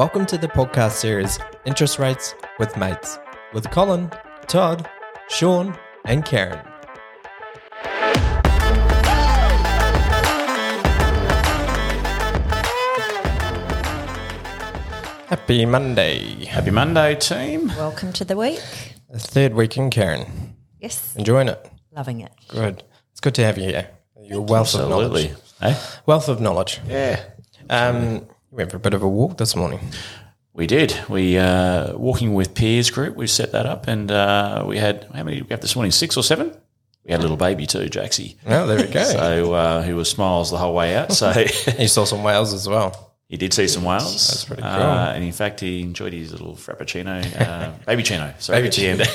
Welcome to the podcast series Interest Rates with Mates with Colin, Todd, Sean, and Karen. Happy Monday. Happy Monday, team. Welcome to the week. The third week in Karen. Yes, Enjoying it? loving it. Good. It's good to have you here. Your wealth of knowledge. Absolutely. Eh? Wealth of knowledge. Yeah. Um, we went for a bit of a walk this morning. We did. We uh, walking with peers group. We set that up, and uh, we had how many? did We have this morning six or seven. We had a little baby too, Jaxie. Oh, there we go. So uh, who was smiles the whole way out. So he saw some whales as well. he did see some whales. That's pretty cool. Uh, and in fact, he enjoyed his little frappuccino, uh, baby chino. Sorry, Baby end.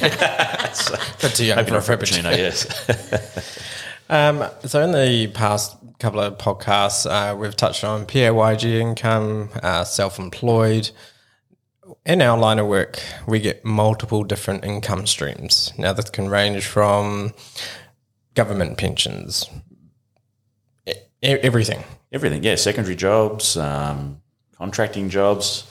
so, too young for a a frappuccino. Yes. Um, so in the past couple of podcasts, uh, we've touched on PAYG income, uh, self-employed. In our line of work, we get multiple different income streams. Now, this can range from government pensions, everything. Everything. Yeah. Secondary jobs, um, contracting jobs,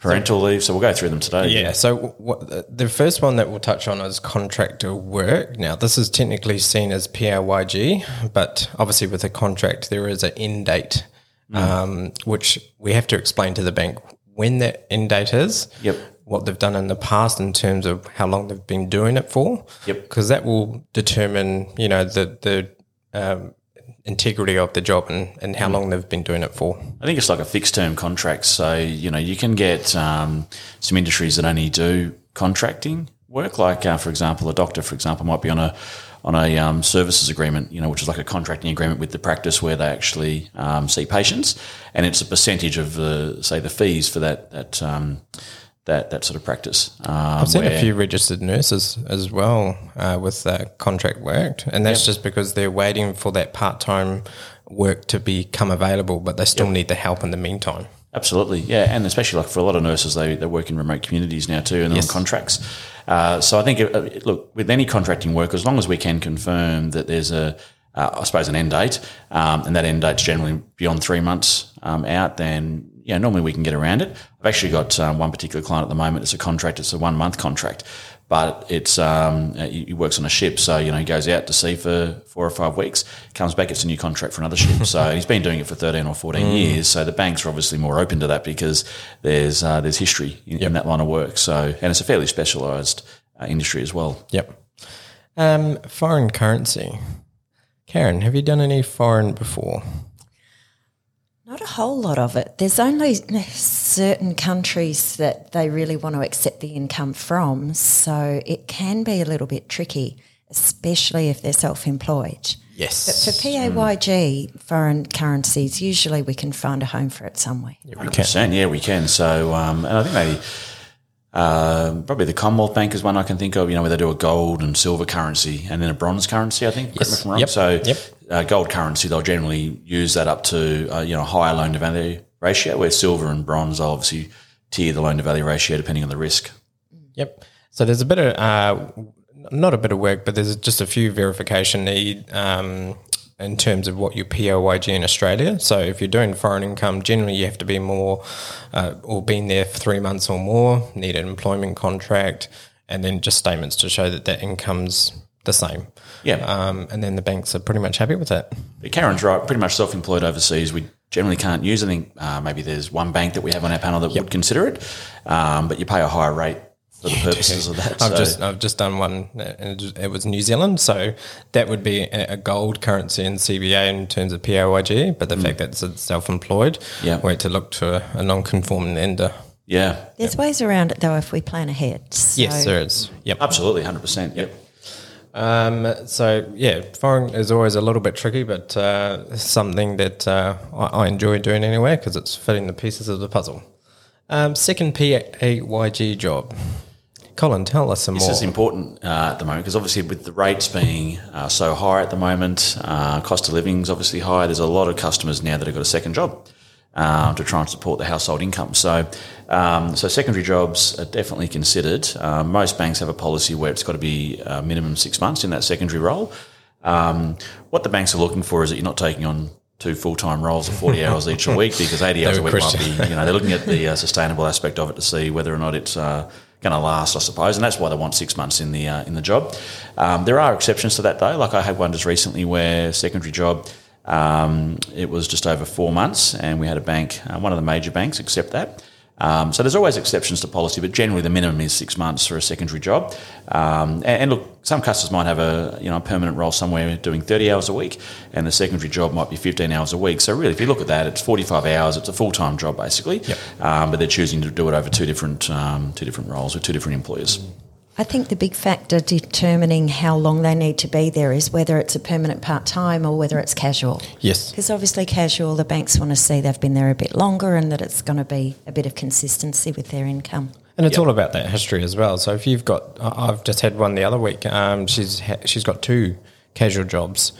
parental leave. So we'll go through them today. Yeah. So what, the first one that we'll touch on is contractor work. Now, this is technically seen as PAYG, but obviously with a contract, there is an end date, um, which we have to explain to the bank when that end date is. Yep. What they've done in the past in terms of how long they've been doing it for. Yep. Because that will determine, you know, the the um, integrity of the job and, and how long they've been doing it for. I think it's like a fixed term contract. So, you know, you can get um, some industries that only do contracting work. Like, uh, for example, a doctor, for example, might be on a on a um, services agreement, you know, which is like a contracting agreement with the practice where they actually um, see patients, and it's a percentage of the say the fees for that that um, that that sort of practice. Um, I've seen a few registered nurses as well uh, with uh, contract work, and that's just because they're waiting for that part time work to become available, but they still need the help in the meantime. Absolutely, yeah, and especially like for a lot of nurses, they, they work in remote communities now too, and Yes. on contracts. Uh, so I think, uh, look, with any contracting work, as long as we can confirm that there's a, uh, I suppose, an end date, um, and that end date's generally beyond three months um, out, then yeah, normally we can get around it. I've actually got um, one particular client at the moment. It's a contract. It's a one month contract, but it's um, uh, he works on a ship, so you know he goes out to sea for four or five weeks, comes back, gets a new contract for another ship. so he's been doing it for thirteen or fourteen years. So the banks are obviously more open to that because there's uh, there's history in, in that line of work. So and it's a fairly specialised uh, industry as well. Yep. Um, foreign currency. Karen, have you done any foreign before? Not a whole lot of it. There's only certain countries that they really want to accept the income from, so it can be a little bit tricky, especially if they're self-employed. Yes. But for PAYG, foreign currencies, usually we can find a home for it somewhere. Yeah, Hundred percent, yeah, we can. So, um, and I think maybe uh, probably the Commonwealth Bank is one I can think of. You know, where they do a gold and silver currency and then a bronze currency. I think. Correct me if I'm wrong. Yep. So, Yep. uh, gold currency they'll generally use that up to uh, you know higher loan to value ratio, where silver and bronze they'll obviously tier the loan to value ratio depending on the risk. Yep. So there's a bit of, uh, not a bit of work, but there's just a few verification need um, in terms of what your PAYG in Australia. So if you're doing foreign income, generally you have to be more uh, or been there for three months or more, need an employment contract, and then just statements to show that that income's the same. Yeah. Um, and then the banks are pretty much happy with that. But Karen's right. Pretty much self-employed overseas, we generally can't use. I think uh, maybe there's one bank that we have on our panel that would consider it, um, but you pay a higher rate for the purposes of that. I've so- just I've just done one, uh, and it was New Zealand, so that would be a a gold currency in CBA in terms of PAYG. But the fact that it's self-employed, Mm. Yeah. we had to look to a, a non-conforming lender. yeah, There's ways around it though if we plan ahead. So Yes, there is. Yep. absolutely, hundred percent. Yep. Um, so yeah, foreign is always a little bit tricky, but uh, something that uh, I, I enjoy doing anyway because it's fitting the pieces of the puzzle. Um, second PAYG job. Colin, tell us some This more. This is important uh, at the moment because obviously with the rates being uh, so high at the moment, uh, cost of living is obviously high. There's a lot of customers now that have got a second job uh, to try and support the household income. So, um, so secondary jobs are definitely considered. Uh, most banks have a policy where it's got to be uh, minimum six months in that secondary role. Um, what the banks are looking for is that you're not taking on two full time roles of 40 hours each a week because 80 hours a week might be, you know, they're looking at the uh, sustainable aspect of it to see whether or not it's uh, going to last, I suppose. And that's why they want six months in the uh, in the job. Um, there are exceptions to that though. Like I had one just recently where secondary job, um, it was just over four months, and we had a bank, uh, one of the major banks, accept that. Um, so there's always exceptions to policy, but generally the minimum is six months for a secondary job. Um, and, and look, some customers might have a you know a permanent role somewhere doing 30 hours a week, and the secondary job might be 15 hours a week. So really, if you look at that, it's 45 hours. It's a full time job basically, um, but they're choosing to do it over two different um, two different roles with two different employers. I think the big factor determining how long they need to be there is whether it's a permanent part time or whether it's casual. Yes. Because obviously, casual, the banks want to see they've been there a bit longer and that it's going to be a bit of consistency with their income. And it's all about that history as well. So if you've got, I- I've just had one the other week. Um, she's ha- she's got two casual jobs,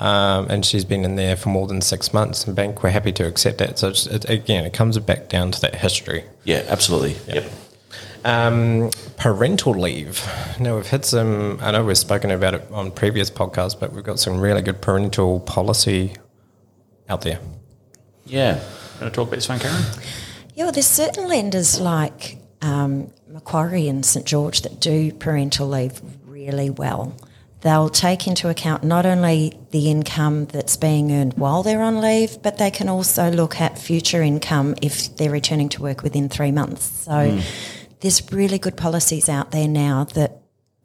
um, and she's been in there for more than six months. And bank were happy to accept that. So it's, it, again, it comes back down to that history. Yeah, absolutely. Yep. Um, parental leave. Now we've had some. I know we've spoken about it on previous podcasts, but we've got some really good parental policy out there. Yeah. Want to talk about this one, Karen? Yeah, well, there's certain lenders like um, Macquarie and St George that do parental leave really well. They'll take into account not only the income that's being earned while they're on leave, but they can also look at future income if they're returning to work within three months. So there's really good policies out there now that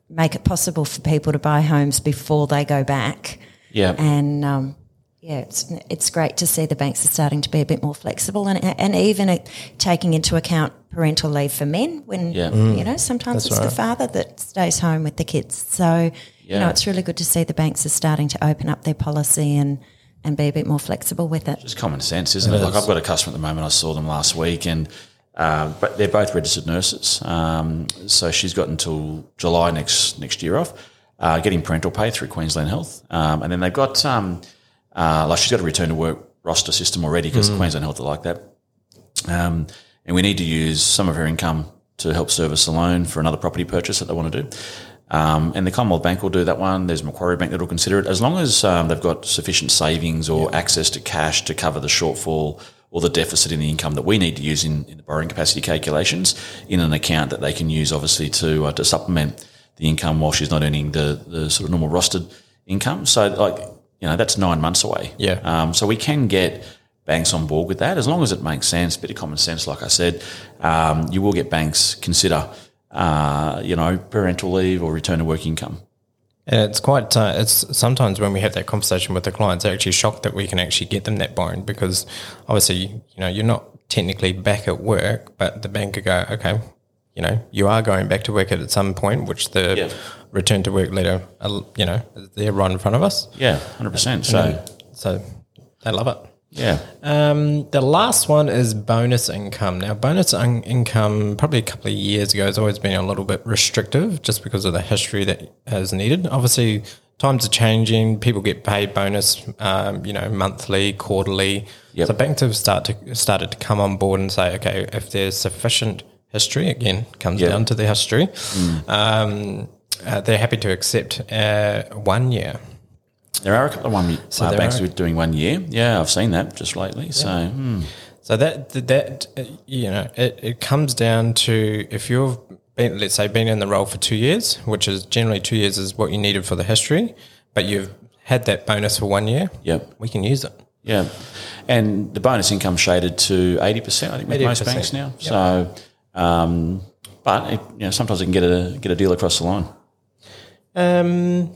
make it possible for people to buy homes before they go back. Yeah. And um, yeah, it's it's great to see the banks are starting to be a bit more flexible and and even uh, taking into account parental leave for men when Yeah. you know sometimes That's it's right. the father that stays home with the kids. So you know it's really good to see the banks are starting to open up their policy and and be a bit more flexible with it. It's common sense, isn't it? Like I've got a customer at the moment. I saw them last week, and uh, but they're both registered nurses. Um, so she's got until July next next year off, uh, getting parental pay through Queensland Health, um, and then they've got um, uh, like she's got a return to work roster system already because Queensland Health are like that. Um, and we need to use some of her income to help service a loan for another property purchase that they want to do. Um, and the Commonwealth Bank will do that one. There's Macquarie Bank that will consider it as long as um, they've got sufficient savings or access to cash to cover the shortfall or the deficit in the income that we need to use in, in the borrowing capacity calculations in an account that they can use obviously to uh, to supplement the income while she's not earning the the sort of normal rostered income. So like you know that's nine months away. Yeah. Um, so we can get banks on board with that as long as it makes sense, bit of common sense. Like I said, um, you will get banks consider, uh, you know, parental leave or return to work income. And it's quite. Uh, it's sometimes when we have that conversation with the clients, they're actually shocked that we can actually get them that borrowing because obviously, you know, you're not technically back at work, but the bank could go, okay, you know, you are going back to work at some point, which the Yeah. return to work letter, uh, you know, they're right in front of us. Yeah, hundred percent. So So they love it. Yeah, Um, the last one is bonus income. Now, bonus un- income, probably a couple of years ago, has always been a little bit restrictive just because of the history that is needed. Obviously, times are changing. People get paid bonus, um, you know, monthly, quarterly. Yep. So banks have start to, started to come on board and say, okay, if there's sufficient history, again, comes Yeah. down to the history, um, uh, they're happy to accept uh, one year. There are a couple of one uh, banks are- who are doing one year. Yeah, I've seen that just lately. So hmm. So that that uh, you know it, it comes down to if you've been let's say been in the role for two years, which is generally two years is what you needed for the history, but you've had that bonus for one year. Yep. we can use it. Yeah, and the bonus income shaded to eighty percent. I think with most 80%, banks now. yep. So, um, but it, you know, sometimes they can get a get a deal across the line. Um,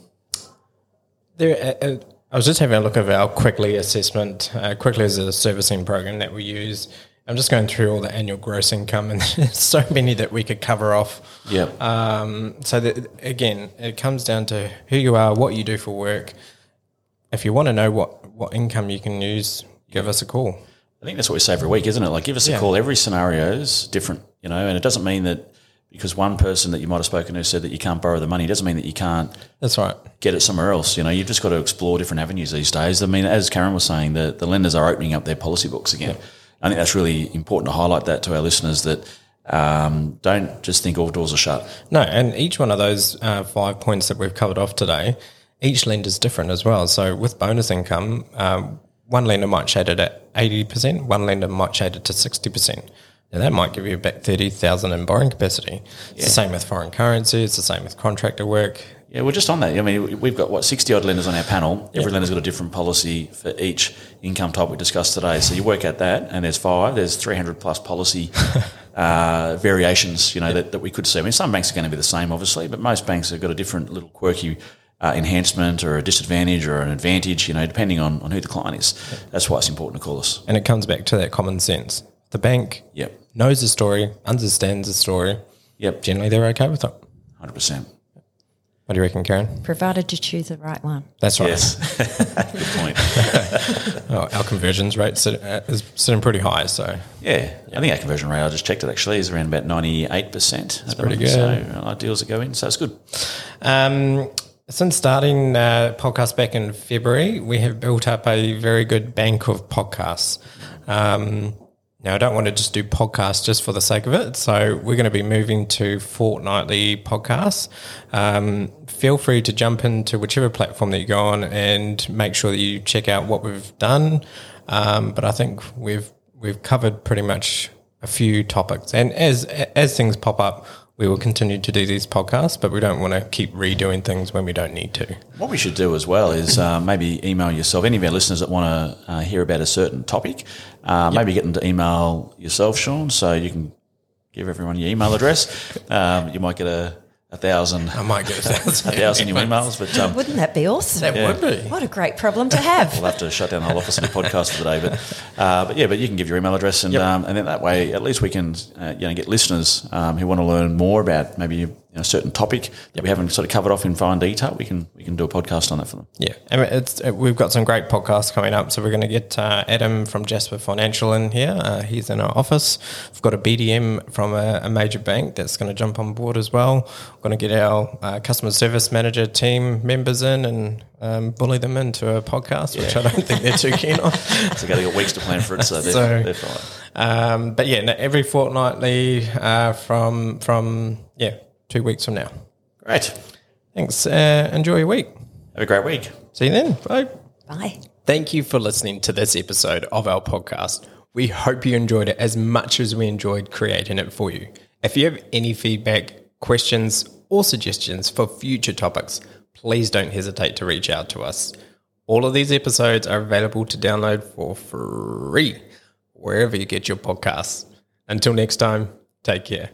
there. Uh, uh, I was just having a look at our Quickli assessment. Uh, Quickli is a servicing program that we use. I'm just going through all the annual gross income, and there's so many that we could cover off. Yep. Um, so that, again, it comes down to who you are, what you do for work. If you want to know what, what income you can use, give us a call. I think that's what we say every week, isn't it? Like, give us a call. Every scenario is different, you know, and it doesn't mean that because one person that you might have spoken to said that you can't borrow the money, doesn't mean that you can't That's right. get it somewhere else. You know, you've just got to explore different avenues these days. I mean, as Karen was saying, the, the lenders are opening up their policy books again. I think that's really important to highlight that to our listeners that um, don't just think all doors are shut. No, and each one of those uh, five points that we've covered off today, each lender is different as well. So with bonus income, um, one lender might shade it at 80%, one lender might shade it to 60%. Now that might give you about 30,000 in borrowing capacity. It's the same with foreign currency, it's the same with contractor work. Yeah, we're just on that. I mean, we've got what sixty odd lenders on our panel. Every lender's got a different policy for each income type we discussed today. So you work out that, and there's five. There's three hundred plus policy uh, variations. You know that, that we could see. I mean, some banks are going to be the same, obviously, but most banks have got a different little quirky. Uh, enhancement or a disadvantage or an advantage, you know, depending on, on who the client is. That's why it's important to call us. And it comes back to that common sense. The bank Yep. knows the story, understands the story. Yep. Generally, they're okay with it. 100%. What do you reckon, Karen? Provided you choose the right one. That's right. Yes. Good point. Oh, our conversions rate sit, uh, is sitting pretty high, so Yeah, I think our conversion rate, I just checked it actually, is around about 98%. That's pretty good. So a deals that go in, so it's good. Um, since starting uh, podcast back in February, we have built up a very good bank of podcasts. Um, now, I don't want to just do podcasts just for the sake of it, so we're going to be moving to fortnightly podcasts. Um, feel free to jump into whichever platform that you go on and make sure that you check out what we've done. Um, but I think we've we've covered pretty much a few topics, and as as things pop up, we will continue to do these podcasts, but we don't want to keep redoing things when we don't need to. What we should do as well is uh, maybe email yourself. Any of our listeners that want to uh, hear about a certain topic, uh, maybe get them to email yourself, Sean, so you can give everyone your email address. Um, you might get a, a thousand, I might get a thousand. a thousand new emails, but um, Wouldn't that be awesome? That would be. What a great problem to have. We'll have to shut down the whole office and the podcast for the day, but uh, but yeah, but you can give your email address, and um, and then that way, at least we can uh, you know get listeners um, who want to learn more about maybe you know, a certain topic that we haven't sort of covered off in fine detail. We can we can do a podcast on that for them. Yeah, I mean, it's uh, we've got some great podcasts coming up. So we're going to get uh, Adam from Jasper Financial in here. Uh, he's in our office. We've got a BDM from a, a major bank that's going to jump on board as well. We're going to get our uh, customer service manager team members in and um, bully them into a podcast, which I don't think they're too keen on. So they've got weeks to plan for it, so they're, So- they're fine. Um, but yeah, no, every fortnightly uh, from from yeah two weeks from now. Great. Thanks. Uh, enjoy your week. Have a great week. See you then. Bye. Bye. Thank you for listening to this episode of our podcast. We hope you enjoyed it as much as we enjoyed creating it for you. If you have any feedback, questions, or suggestions for future topics, please don't hesitate to reach out to us. All of these episodes are available to download for free wherever you get your podcasts. Until next time, take care.